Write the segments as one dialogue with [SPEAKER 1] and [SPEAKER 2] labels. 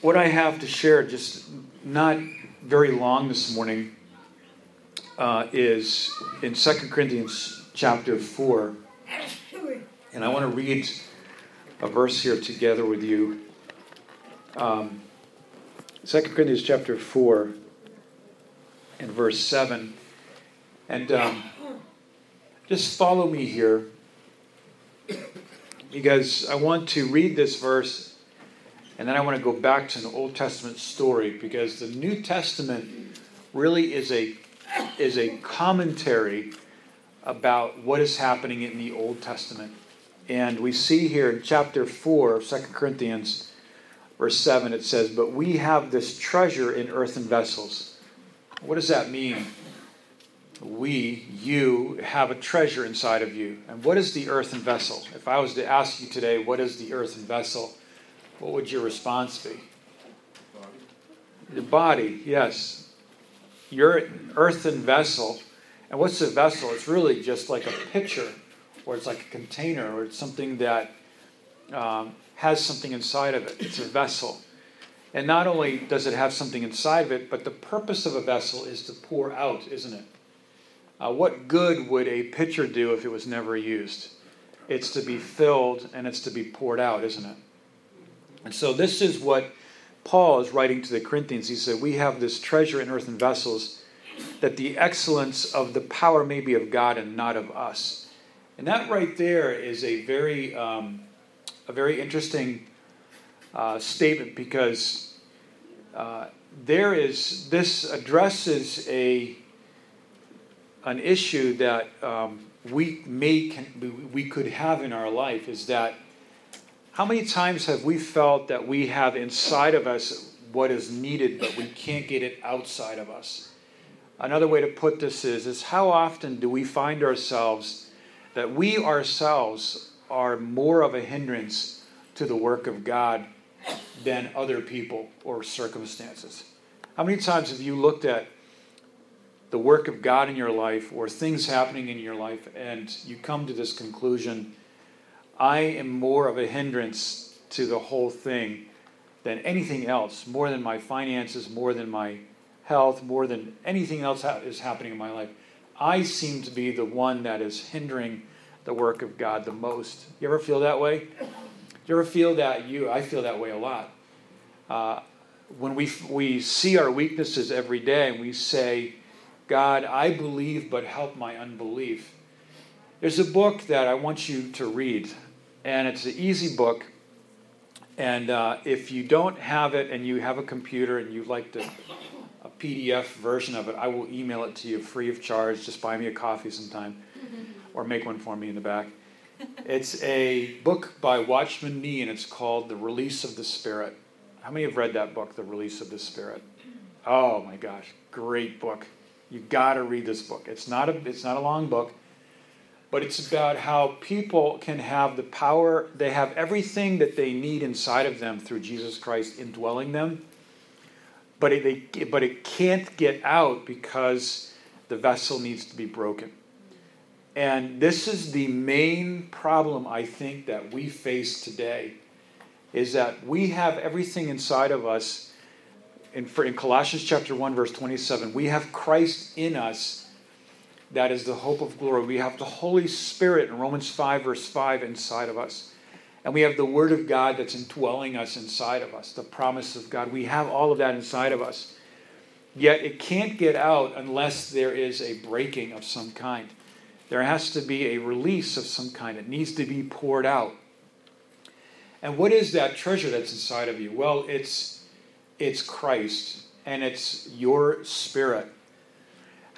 [SPEAKER 1] what I have to share, just not very long this morning, uh, is in 2 Corinthians chapter 4. And I want to read a verse here together with you. Um, 2 Corinthians chapter 4 and verse 7. And um, just follow me here because I want to read this verse and then I want to go back to an Old Testament story because the New Testament really is a is a commentary about what is happening in the Old Testament. And we see here in chapter 4 of 2 Corinthians, verse 7, it says, But we have this treasure in earthen vessels. What does that mean? We, you, have a treasure inside of you. And what is the earthen vessel? If I was to ask you today, what is the earthen vessel? What would your response be? The body, yes. Your earthen vessel. And what's a vessel? It's really just like a pitcher, or it's like a container, or it's something that um, has something inside of it. It's a vessel. And not only does it have something inside of it, but the purpose of a vessel is to pour out, isn't it? Uh, what good would a pitcher do if it was never used? It's to be filled and it's to be poured out, isn't it? And so this is what Paul is writing to the Corinthians. He said, We have this treasure in earthen vessels, that the excellence of the power may be of God and not of us. And that right there is a very, um, a very interesting uh, statement because uh, there is this addresses a an issue that um, we may can, we could have in our life is that how many times have we felt that we have inside of us what is needed, but we can't get it outside of us? Another way to put this is, is how often do we find ourselves that we ourselves are more of a hindrance to the work of God than other people or circumstances? How many times have you looked at the work of God in your life or things happening in your life and you come to this conclusion I am more of a hindrance to the whole thing than anything else, more than my finances, more than my health, more than anything else is happening in my life. I seem to be the one that is hindering the work of God the most. You ever feel that way? You ever feel that you? I feel that way a lot. Uh, when we we see our weaknesses every day and we say, "God, I believe, but help my unbelief." There's a book that I want you to read and it's an easy book. And uh, if you don't have it and you have a computer and you'd like the, a PDF version of it, I will email it to you free of charge. Just buy me a coffee sometime or make one for me in the back. It's a book by Watchman Nee, and it's called The Release of the Spirit. How many have read that book, The Release of the Spirit? Oh my gosh, great book. You got to read this book. It's not a it's not a long book but it's about how people can have the power, they have everything that they need inside of them through Jesus Christ indwelling them, but it, they, but it can't get out because the vessel needs to be broken. And this is the main problem I think that we face today is that we have everything inside of us. In, in Colossians chapter 1, verse 27, we have Christ in us that is the hope of glory. We have the Holy Spirit in Romans 5, verse 5, inside of us. And we have the Word of God that's indwelling us inside of us, the promise of God. We have all of that inside of us. Yet it can't get out unless there is a breaking of some kind. There has to be a release of some kind. It needs to be poured out. And what is that treasure that's inside of you? Well, it's it's Christ and it's your spirit.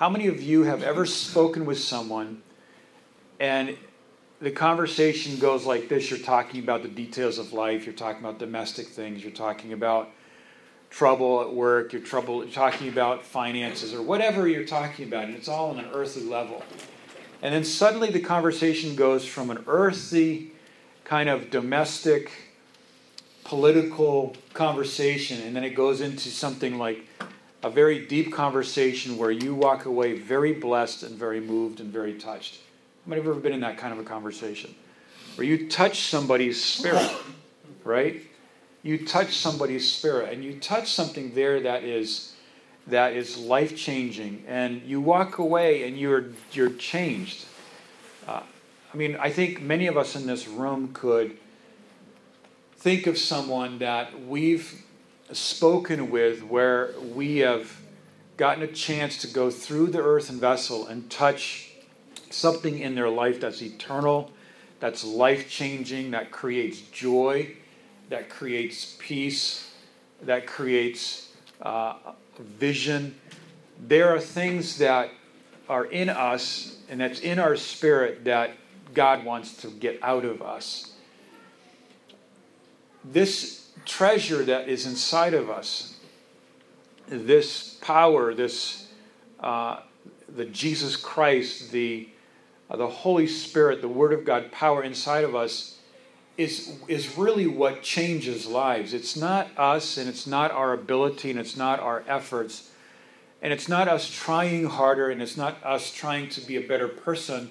[SPEAKER 1] How many of you have ever spoken with someone and the conversation goes like this? You're talking about the details of life, you're talking about domestic things, you're talking about trouble at work, you're trouble you're talking about finances or whatever you're talking about, and it's all on an earthly level. And then suddenly the conversation goes from an earthly kind of domestic political conversation and then it goes into something like a very deep conversation where you walk away very blessed and very moved and very touched. How many have ever been in that kind of a conversation? Where you touch somebody's spirit, right? you touch somebody's spirit and you touch something there that is that is life changing and you walk away and you're you're changed uh, i mean i think many of us in this room could think of someone that we've spoken with where we have gotten a chance to go through the earthen vessel and touch something in their life that's eternal, that's life changing, that creates joy, that creates peace, that creates uh, vision. There are things that are in us and that's in our spirit that God wants to get out of us. This treasure that is inside of us this power, this uh, the Jesus Christ, the uh, the Holy Spirit, the Word of God power inside of us is is really what changes lives. It's not us, and it's not our ability, and it's not our efforts, and it's not us trying harder, and it's not us trying to be a better person.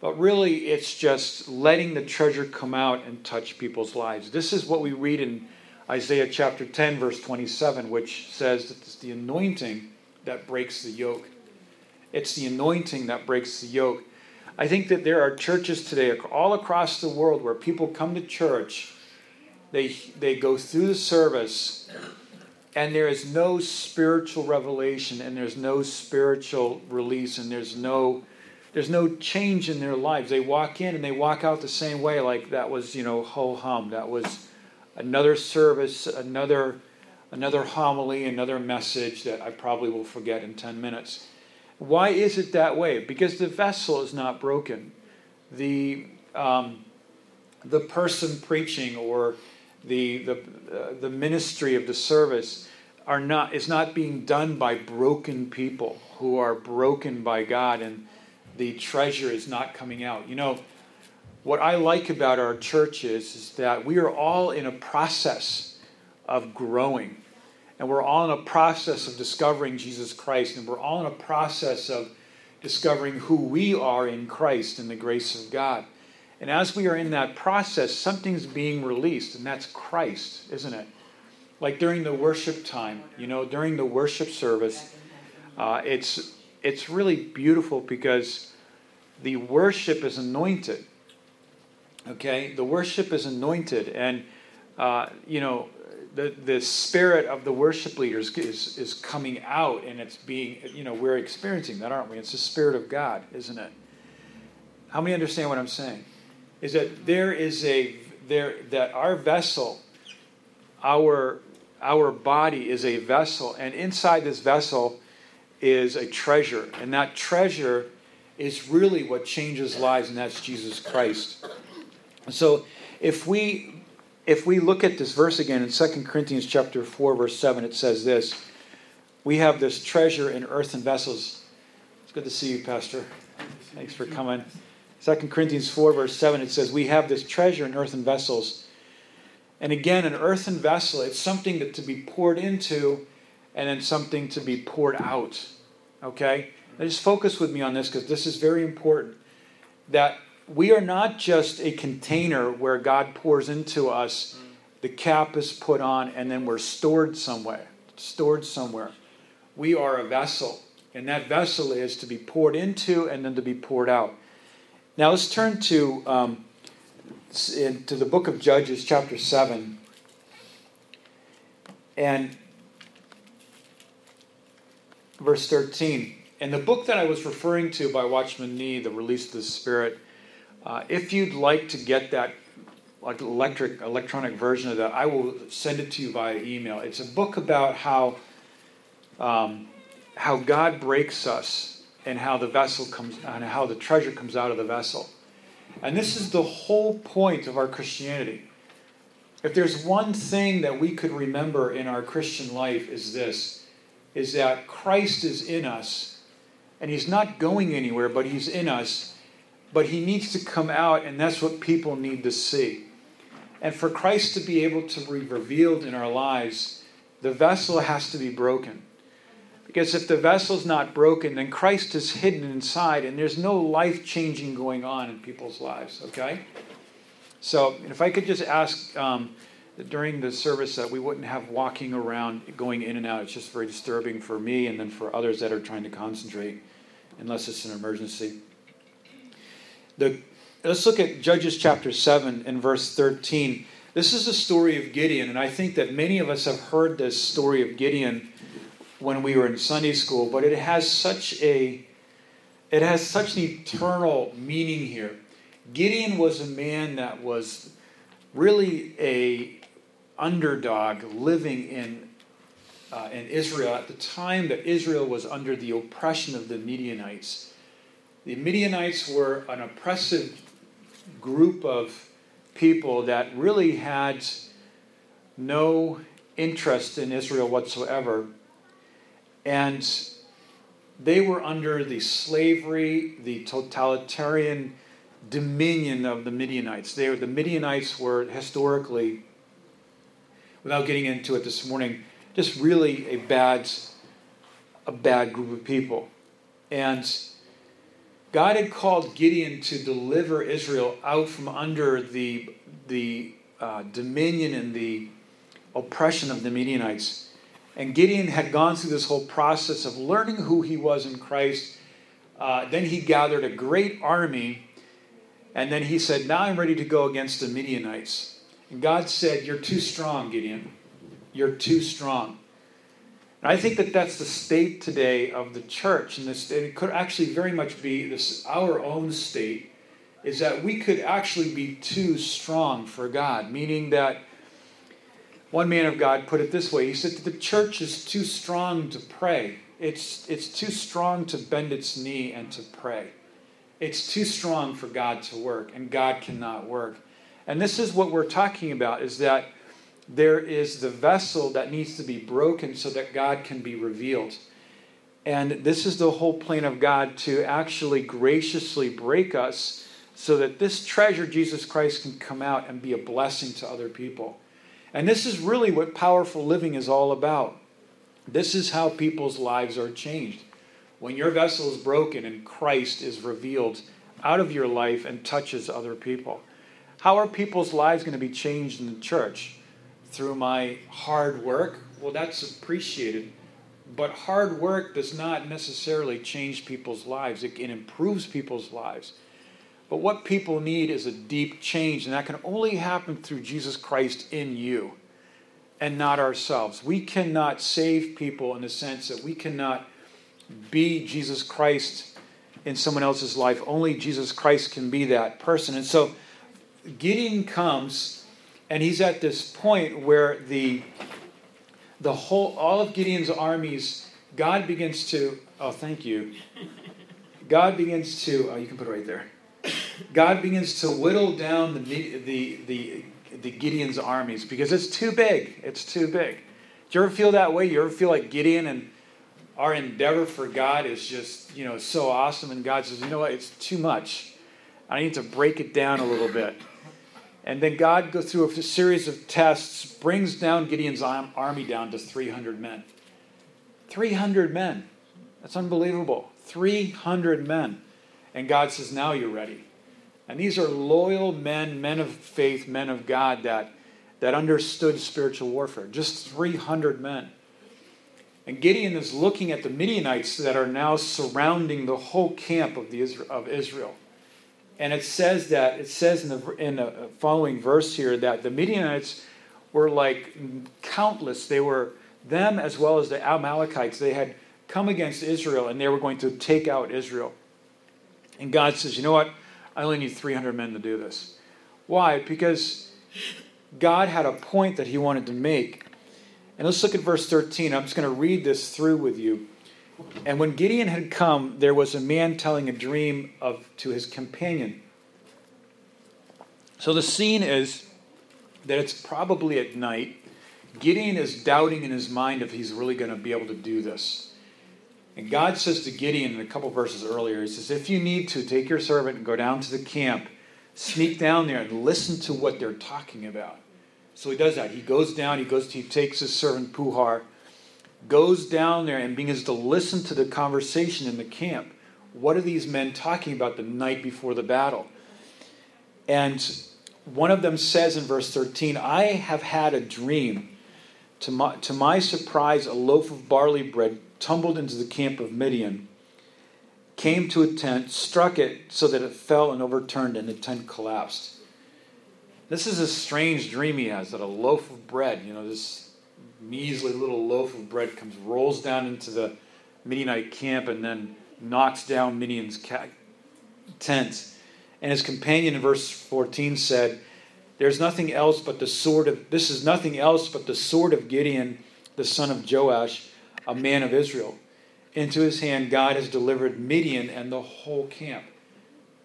[SPEAKER 1] But really, it's just letting the treasure come out and touch people's lives. This is what we read in Isaiah chapter 10, verse 27, which says that it's the anointing that breaks the yoke. It's the anointing that breaks the yoke. I think that there are churches today all across the world where people come to church, they, they go through the service, and there is no spiritual revelation, and there's no spiritual release, and there's no there's no change in their lives. They walk in and they walk out the same way, like that was, you know, ho hum. That was another service, another another homily, another message that I probably will forget in 10 minutes. Why is it that way? Because the vessel is not broken. The um, the person preaching or the the uh, the ministry of the service are not is not being done by broken people who are broken by God and the treasure is not coming out. You know, what I like about our church is, is that we are all in a process of growing. And we're all in a process of discovering Jesus Christ. And we're all in a process of discovering who we are in Christ and the grace of God. And as we are in that process, something's being released, and that's Christ, isn't it? Like during the worship time, you know, during the worship service, uh, it's it's really beautiful because the worship is anointed. Okay, the worship is anointed, and uh, you know the the spirit of the worship leaders is is coming out, and it's being you know we're experiencing that, aren't we? It's the spirit of God, isn't it? How many understand what I'm saying? Is that there is a there that our vessel, our our body is a vessel, and inside this vessel is a treasure, and that treasure is really what changes lives, and that's Jesus Christ. So if we if we look at this verse again in 2 Corinthians chapter 4 verse 7 it says this we have this treasure in earthen vessels. It's good to see you pastor. Thanks for coming. 2 Corinthians 4 verse 7 it says we have this treasure in earthen vessels. And again an earthen vessel it's something that to be poured into and then something to be poured out. Okay? Now just focus with me on this because this is very important that we are not just a container where God pours into us, the cap is put on, and then we're stored somewhere. Stored somewhere. We are a vessel, and that vessel is to be poured into and then to be poured out. Now let's turn to um, to the book of Judges, chapter seven, and verse thirteen. And the book that I was referring to by Watchman Nee, The Release of the Spirit, uh, if you'd like to get that electric electronic version of that, I will send it to you via email. It's a book about how um, how God breaks us and how the vessel comes and how the treasure comes out of the vessel. And this is the whole point of our Christianity. If there's one thing that we could remember in our Christian life is this is that Christ is in us and he's not going anywhere but he's in us but he needs to come out, and that's what people need to see. And for Christ to be able to be revealed in our lives, the vessel has to be broken. Because if the vessel's not broken, then Christ is hidden inside, and there's no life changing going on in people's lives, okay? So if I could just ask um, during the service that we wouldn't have walking around, going in and out. It's just very disturbing for me and then for others that are trying to concentrate, unless it's an emergency. The, let's look at Judges chapter 7 and verse 13. This is the story of Gideon, and I think that many of us have heard this story of Gideon when we were in Sunday school, but it has such a it has such an eternal meaning here. Gideon was a man that was really a underdog living in uh, in Israel at the time that Israel was under the oppression of the Midianites. The Midianites were an oppressive group of people that really had no interest in Israel whatsoever. And they were under the slavery, the totalitarian dominion of the Midianites. They, the Midianites were historically, without getting into it this morning, just really a bad, a bad group of people. And God had called Gideon to deliver Israel out from under the, the uh, dominion and the oppression of the Midianites. And Gideon had gone through this whole process of learning who he was in Christ. Uh, then he gathered a great army, and then he said, Now I'm ready to go against the Midianites. And God said, You're too strong, Gideon. You're too strong. And I think that that's the state today of the church, and this it could actually very much be this our own state, is that we could actually be too strong for God, meaning that one man of God put it this way. He said that the church is too strong to pray. It's, it's too strong to bend its knee and to pray. It's too strong for God to work, and God cannot work. And this is what we're talking about is that there is the vessel that needs to be broken so that God can be revealed. And this is the whole plan of God to actually graciously break us so that this treasure, Jesus Christ, can come out and be a blessing to other people. And this is really what powerful living is all about. This is how people's lives are changed. When your vessel is broken and Christ is revealed out of your life and touches other people. How are people's lives going to be changed in the church? Through my hard work, well, that's appreciated. But hard work does not necessarily change people's lives, it, it improves people's lives. But what people need is a deep change, and that can only happen through Jesus Christ in you and not ourselves. We cannot save people in the sense that we cannot be Jesus Christ in someone else's life. Only Jesus Christ can be that person. And so Gideon comes and he's at this point where the the whole all of Gideon's armies, God begins to oh thank you. God begins to oh you can put it right there. God begins to whittle down the the the, the Gideon's armies because it's too big. It's too big. Do you ever feel that way? You ever feel like Gideon and our endeavor for God is just, you know, so awesome and God says, "You know what? It's too much. I need to break it down a little bit." And then God goes through a series of tests, brings down Gideon's army down to 300 men. 300 men. That's unbelievable. 300 men. And God says, Now you're ready. And these are loyal men, men of faith, men of God that, that understood spiritual warfare. Just 300 men. And Gideon is looking at the Midianites that are now surrounding the whole camp of, the, of Israel. And it says that, it says in the, in the following verse here that the Midianites were like countless. They were them as well as the Amalekites. They had come against Israel and they were going to take out Israel. And God says, you know what? I only need 300 men to do this. Why? Because God had a point that he wanted to make. And let's look at verse 13. I'm just going to read this through with you. And when Gideon had come, there was a man telling a dream of to his companion. So the scene is that it's probably at night. Gideon is doubting in his mind if he's really going to be able to do this. And God says to Gideon in a couple verses earlier, He says, If you need to, take your servant and go down to the camp, sneak down there and listen to what they're talking about. So he does that. He goes down, he goes, he takes his servant Puhar, goes down there and begins to listen to the conversation in the camp. What are these men talking about the night before the battle? And one of them says in verse 13, I have had a dream. To my, to my surprise, a loaf of barley bread tumbled into the camp of Midian, came to a tent, struck it so that it fell and overturned, and the tent collapsed. This is a strange dream he has that a loaf of bread, you know, this measly little loaf of bread comes, rolls down into the Midianite camp, and then knocks down Midian's tent. And his companion in verse 14 said, There's nothing else but the sword of, this is nothing else but the sword of Gideon, the son of Joash, a man of Israel. Into his hand God has delivered Midian and the whole camp.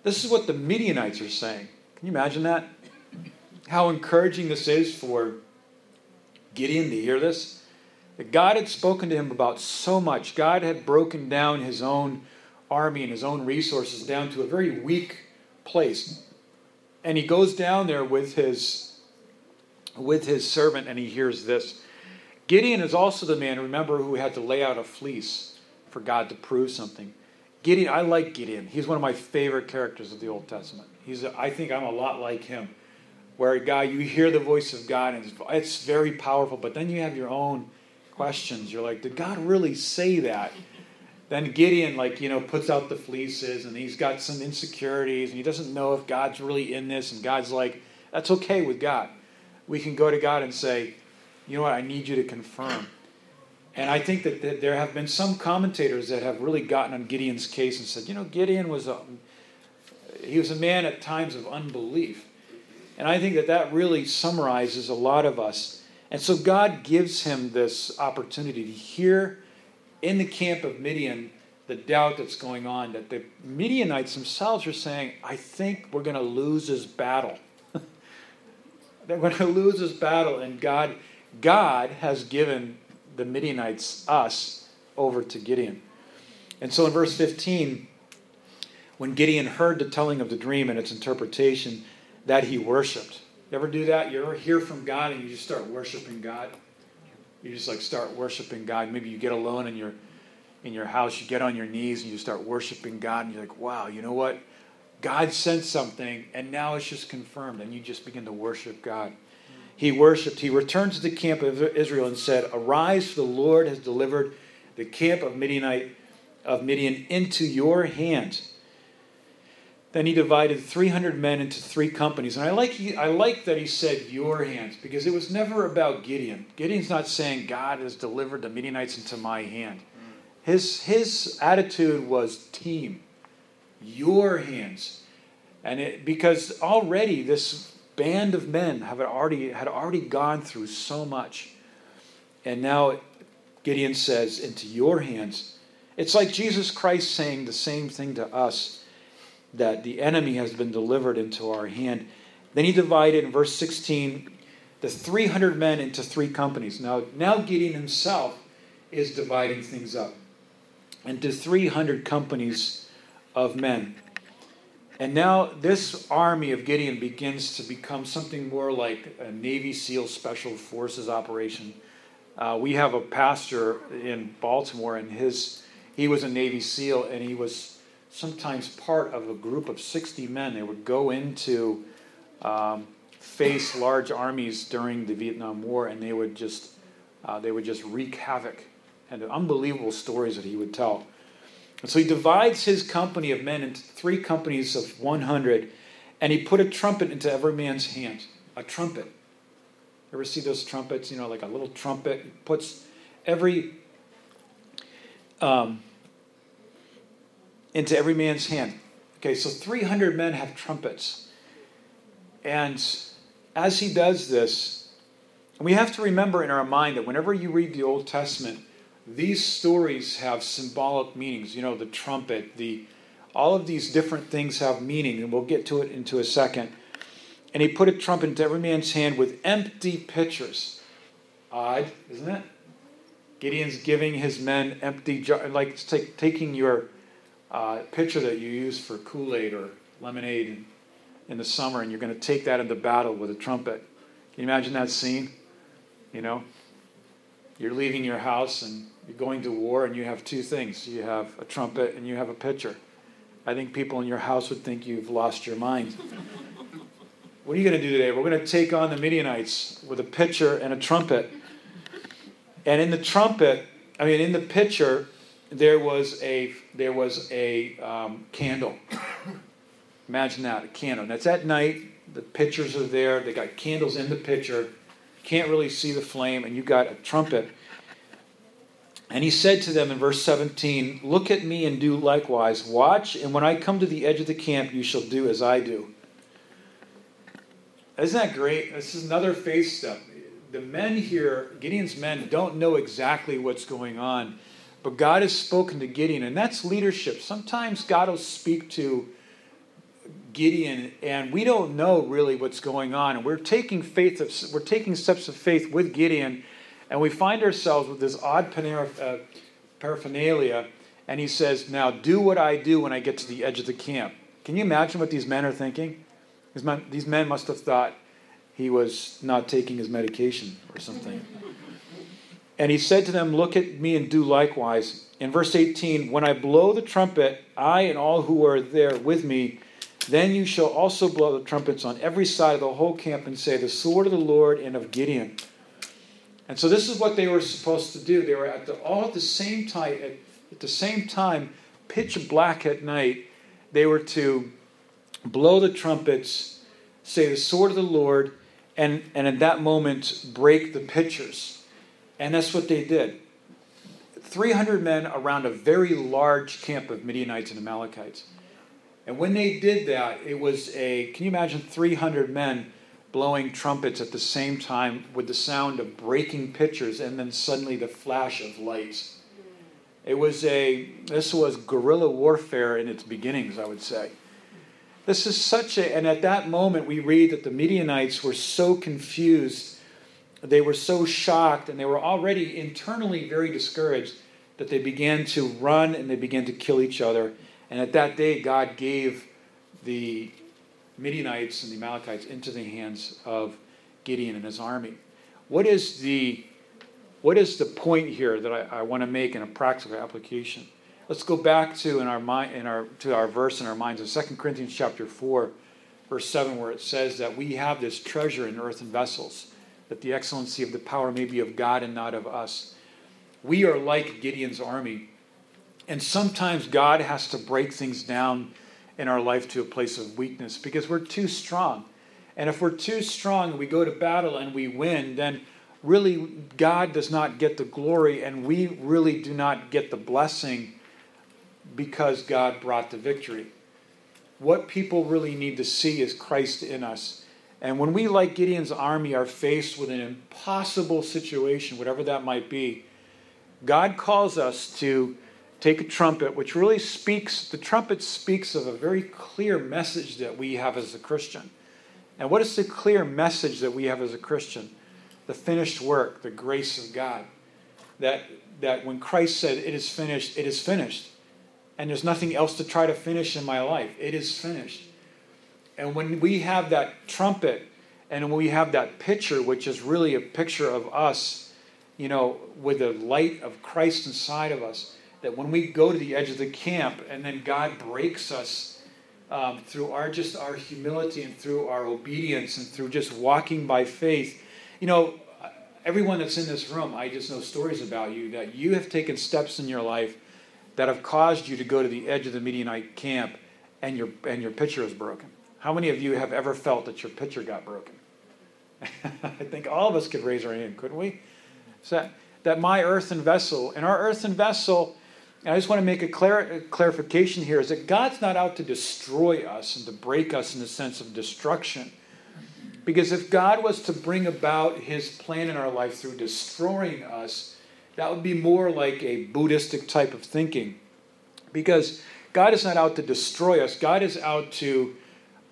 [SPEAKER 1] This is what the Midianites are saying. Can you imagine that? How encouraging this is for Gideon to hear this. That God had spoken to him about so much. God had broken down his own army and his own resources down to a very weak place. And he goes down there with his with his servant and he hears this. Gideon is also the man, remember, who had to lay out a fleece for God to prove something. Gideon, I like Gideon. He's one of my favorite characters of the Old Testament. He's, I think I'm a lot like him, where God, you hear the voice of God and it's, very powerful, but then you have your own questions. You're like, did God really say that? then Gideon, like, you know, puts out the fleeces and he's got some insecurities and he doesn't know if God's really in this. And God's like, that's okay with God. We can go to God and say, you know what, I need you to confirm. And I think that, that there have been some commentators that have really gotten on Gideon's case and said, you know, Gideon was a, he was a man at times of unbelief. And I think that that really summarizes a lot of us. And so God gives him this opportunity to hear in the camp of Midian the doubt that's going on that the Midianites themselves are saying, I think we're going to lose this battle. They're going to lose this battle, and God, God has given the Midianites, us, over to Gideon. And so in verse 15, when Gideon heard the telling of the dream and its interpretation, that he worshiped. You ever do that? You ever hear from God and you just start worshiping God? you just like start worshiping God. Maybe you get alone in your in your house, you get on your knees and you start worshiping God, and you're like, wow, you know what? God sent something, and now it's just confirmed, and you just begin to worship God. He worshiped. He returned to the camp of Israel and said, Arise, for the Lord has delivered the camp of Midianite of Midian into your hands. Then he divided 300 men into three companies. And I like, he, I like that he said your hands because it was never about Gideon. Gideon's not saying God has delivered the Midianites into my hand. His, his attitude was team, your hands. And it, because already this band of men have already, had already gone through so much. And now Gideon says, into your hands. It's like Jesus Christ saying the same thing to us that the enemy has been delivered into our hand. Then he divided in verse 16 the 300 men into three companies. Now, now Gideon himself is dividing things up into 300 companies of men. And now this army of Gideon begins to become something more like a Navy SEAL Special Forces operation. Uh, we have a pastor in Baltimore, and his he was a Navy SEAL, and he was sometimes part of a group of 60 men. They would go into um, face large armies during the Vietnam War, and they would just uh, they would just wreak havoc. And unbelievable stories that he would tell. And so he divides his company of men into three companies of 100, and he put a trumpet into every man's hand. A trumpet. Ever see those trumpets? You know, like a little trumpet. He puts every um, into every man's hand. Okay, so 300 men have trumpets. And as he does this, we have to remember in our mind that whenever you read the Old Testament, these stories have symbolic meanings. You know, the trumpet, the all of these different things have meaning, and we'll get to it into a second. And he put a trumpet into every man's hand with empty pitchers. Odd, isn't it? Gideon's giving his men empty like take, taking your uh, pitcher that you use for Kool Aid or lemonade in, in the summer, and you're going to take that into battle with a trumpet. Can you imagine that scene? You know, you're leaving your house and you're going to war, and you have two things you have a trumpet and you have a pitcher. I think people in your house would think you've lost your mind. What are you going to do today? We're going to take on the Midianites with a pitcher and a trumpet. And in the trumpet, I mean, in the pitcher, there was a there was a um, candle. Imagine that, a candle. And it's at night. The pitchers are there. They got candles in the pitcher. Can't really see the flame, and you got a trumpet. And he said to them in verse 17, Look at me and do likewise. Watch, and when I come to the edge of the camp, you shall do as I do. Isn't that great? This is another faith step. The men here, Gideon's men, don't know exactly what's going on, but God has spoken to Gideon, and that's leadership. Sometimes God will speak to Gideon, and we don't know really what's going on, and we're taking faith, of, we're taking steps of faith with Gideon, and we find ourselves with this odd uh, paraphernalia, and he says, "Now do what I do when I get to the edge of the camp." Can you imagine what these men are thinking? These men, these men must have thought he was not taking his medication or something. And he said to them, Look at me and do likewise. In verse 18, when I blow the trumpet, I and all who are there with me, then you shall also blow the trumpets on every side of the whole camp and say, The sword of the Lord and of Gideon. And so this is what they were supposed to do. They were at the, all at the same time, at, at the same time, pitch black at night. They were to blow the trumpets, say the sword of the Lord, and, and at that moment break the pitchers. And that's what they did. 300 men around a very large camp of Midianites and Amalekites. And when they did that, it was a can you imagine 300 men blowing trumpets at the same time with the sound of breaking pitchers and then suddenly the flash of lights? It was a this was guerrilla warfare in its beginnings, I would say. This is such a, and at that moment we read that the Midianites were so confused, they were so shocked, and they were already internally very discouraged that they began to run and they began to kill each other. And at that day, God gave the Midianites and the Amalekites into the hands of Gideon and his army. What is the what is the point here that I, I want to make in a practical application? Let's go back to in our mind in our to our verse in our minds in 2 Corinthians chapter 4, verse 7, where it says that we have this treasure in earthen vessels, that the excellency of the power may be of God and not of us. We are like Gideon's army. And sometimes God has to break things down in our life to a place of weakness because we're too strong. And if we're too strong, we go to battle and we win, then really God does not get the glory and we really do not get the blessing because God brought the victory. What people really need to see is Christ in us. And when we, like Gideon's army, are faced with an impossible situation, whatever that might be, God calls us to take a trumpet, which really speaks, the trumpet speaks of a very clear message that we have as a Christian. And what is the clear message that we have as a Christian? The finished work, the grace of God. That, that when Christ said, It is finished, it is finished and there's nothing else to try to finish in my life. It is finished. And when we have that trumpet and when we have that picture, which is really a picture of us, you know, with the light of Christ inside of us, that when we go to the edge of the camp and then God breaks us um, through our just our humility and through our obedience and through just walking by faith, you know, everyone that's in this room, I just know stories about you that you have taken steps in your life that have caused you to go to the edge of the Midianite camp and your, and your pitcher is broken? How many of you have ever felt that your pitcher got broken? I think all of us could raise our hand, couldn't we? So that, my earthen vessel, and our earthen vessel, I just want to make a, clar- a clarification here, is that God's not out to destroy us and to break us in the sense of destruction. Because if God was to bring about his plan in our life through destroying us, that would be more like a Buddhistic type of thinking. Because God is not out to destroy us, God is out to,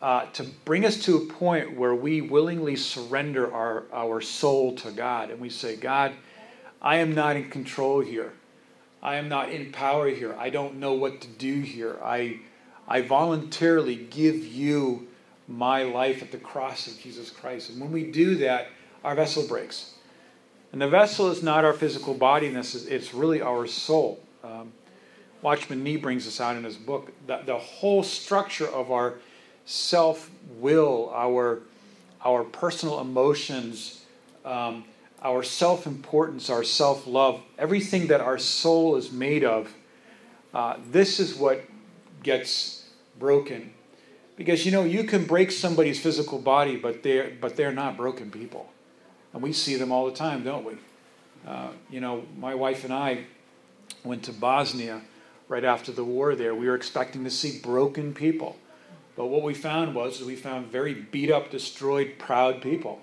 [SPEAKER 1] uh, to bring us to a point where we willingly surrender our, our soul to God. And we say, God, I am not in control here. I am not in power here. I don't know what to do here. I, I voluntarily give you my life at the cross of Jesus Christ. And when we do that, our vessel breaks. And the vessel is not our physical body, this is, it's really our soul. Um, Watchman Nee brings this out in his book. The, the whole structure of our self will, our, our personal emotions, um, our self importance, our self love, everything that our soul is made of, uh, this is what gets broken. Because you know, you can break somebody's physical body, but they're, but they're not broken people. And we see them all the time, don't we? Uh, you know, my wife and I went to Bosnia right after the war there. We were expecting to see broken people. But what we found was we found very beat up, destroyed, proud people.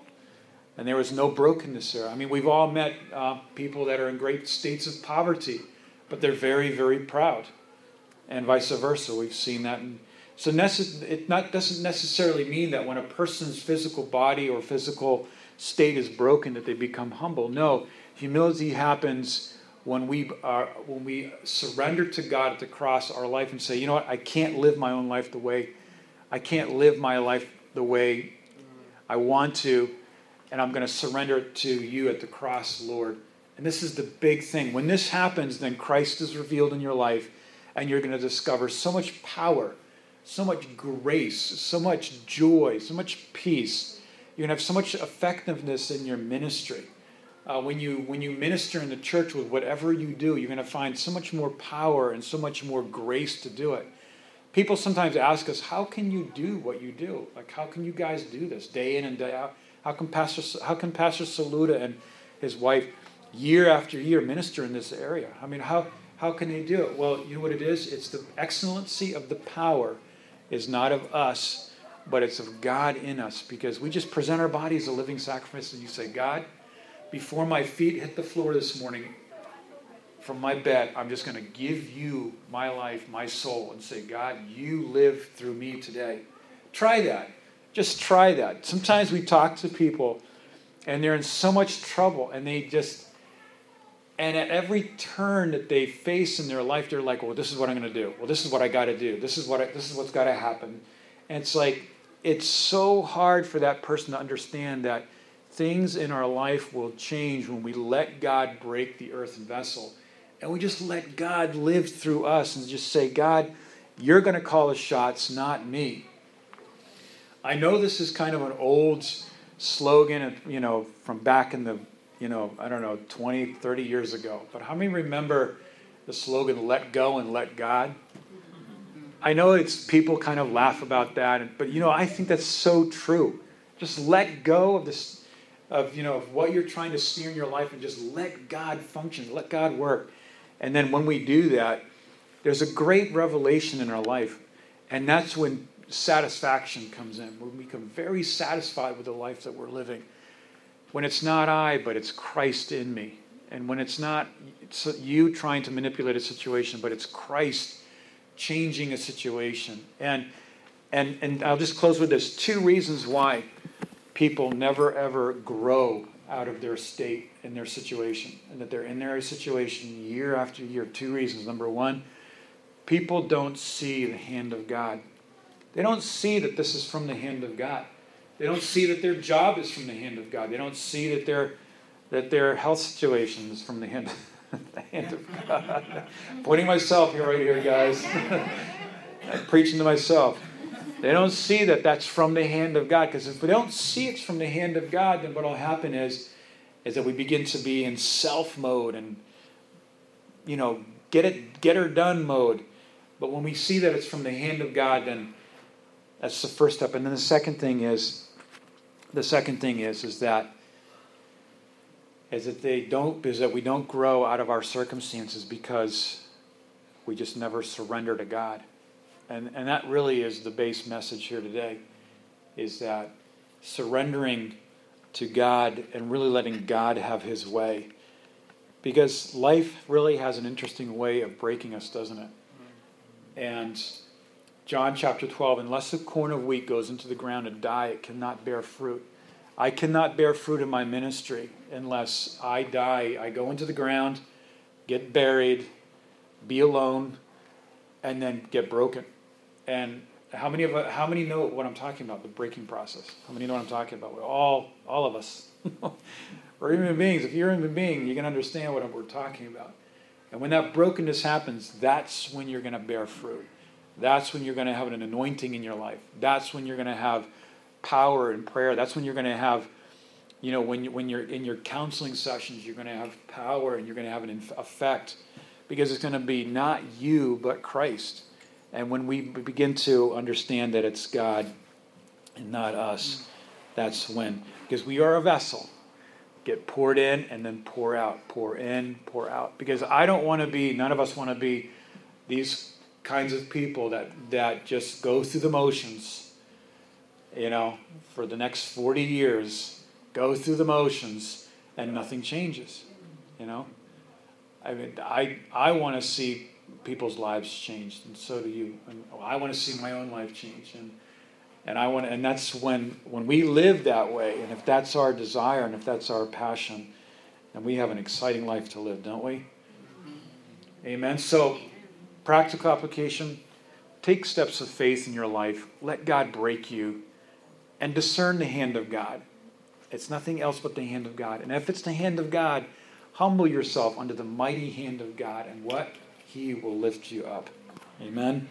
[SPEAKER 1] And there was no brokenness there. I mean, we've all met uh, people that are in great states of poverty, but they're very, very proud. And vice versa. We've seen that. So necess- it not, doesn't necessarily mean that when a person's physical body or physical state is broken that they become humble. No, humility happens when we are when we surrender to God at the cross our life and say, you know what, I can't live my own life the way I can't live my life the way I want to, and I'm going to surrender it to you at the cross, Lord. And this is the big thing. When this happens, then Christ is revealed in your life, and you're going to discover so much power, so much grace, so much joy, so much peace. You're going to have so much effectiveness in your ministry. Uh, when you when you minister in the church with whatever you do, you're going to find so much more power and so much more grace to do it people sometimes ask us, how can you do what you do? Like, how can you guys do this day in and day out? How can Pastor, how can Pastor Saluda and his wife year after year minister in this area? I mean, how, how can they do it? Well, you know what it is? It's the excellency of the power is not of us, but it's of God in us because we just present our bodies a living sacrifice and you say, God, before my feet hit the floor this morning, from my bed, I'm just going to give you my life, my soul, and say, God, you live through me today. Try that. Just try that. Sometimes we talk to people and they're in so much trouble and they just, and at every turn that they face in their life, they're like, well, this is what I'm going to do. Well, this is what I got to do. This is, what I, this is what's got to happen. And it's like, it's so hard for that person to understand that things in our life will change when we let God break the earthen vessel and we just let God live through us and just say, God, you're going to call the shots, not me. I know this is kind of an old slogan, you know, from back in the, you know, I don't know, 20, 30 years ago. But how many remember the slogan, let go and let God? I know it's people kind of laugh about that, but you know, I think that's so true. Just let go of this, of you know, of what you're trying to steer in your life, and just let God function, let God work. And then when we do that, there's a great revelation in our life. And that's when satisfaction comes in. When we become very satisfied with the life that we're living. When it's not I, but it's Christ in me. And when it's not it's you trying to manipulate a situation, but it's Christ changing a situation. And and and I'll just close with this. Two reasons why people never ever grow out of their state and their situation, and that they're in their situation year after year. Two reasons. Number one, people don't see the hand of God. They don't see that this is from the hand of God. They don't see that their job is from the hand of God. They don't see that their that their health situation is from the hand, the hand of God. Pointing myself here, right here, guys. Preaching to myself. They don't see that that's from the hand of God. Because if we don't see it's from the hand of God, then what will happen is, is that we begin to be in self mode and, you know, get it, get her done mode. But when we see that it's from the hand of God, then that's the first step. And then the second thing is, the second thing is, is that is that they don't is that we don't grow out of our circumstances because we just never surrender to God. And, and that really is the base message here today is that surrendering to God and really letting God have his way. Because life really has an interesting way of breaking us, doesn't it? And John chapter 12 unless a corn of wheat goes into the ground and die, it cannot bear fruit. I cannot bear fruit in my ministry unless I die. I go into the ground, get buried, be alone, and then get broken. And how many of how many know what I'm talking about? The breaking process. How many know what I'm talking about? We're all all of us. we're human beings. If you're a human being, you can understand what we're talking about. And when that brokenness happens, that's when you're going to bear fruit. That's when you're going to have an anointing in your life. That's when you're going to have power in prayer. That's when you're going to have, you know, when, you, when you're in your counseling sessions, you're going to have power and you're going to have an effect because it's going to be not you, but Christ. And when we begin to understand that it's God and not us, that's when, because we are a vessel, get poured in and then pour out, pour in, pour out. Because I don't want to be, none of us want to be these kinds of people that, that just go through the motions, you know, for the next 40 years, go through the motions and nothing changes, you know. I mean, I, I want to see people's lives changed, and so do you. And I want to see my own life change, and and I want, and that's when when we live that way, and if that's our desire, and if that's our passion, then we have an exciting life to live, don't we? Amen. So, practical application: take steps of faith in your life. Let God break you, and discern the hand of God. It's nothing else but the hand of God, and if it's the hand of God, humble yourself under the mighty hand of God, and what He will lift you up. Amen.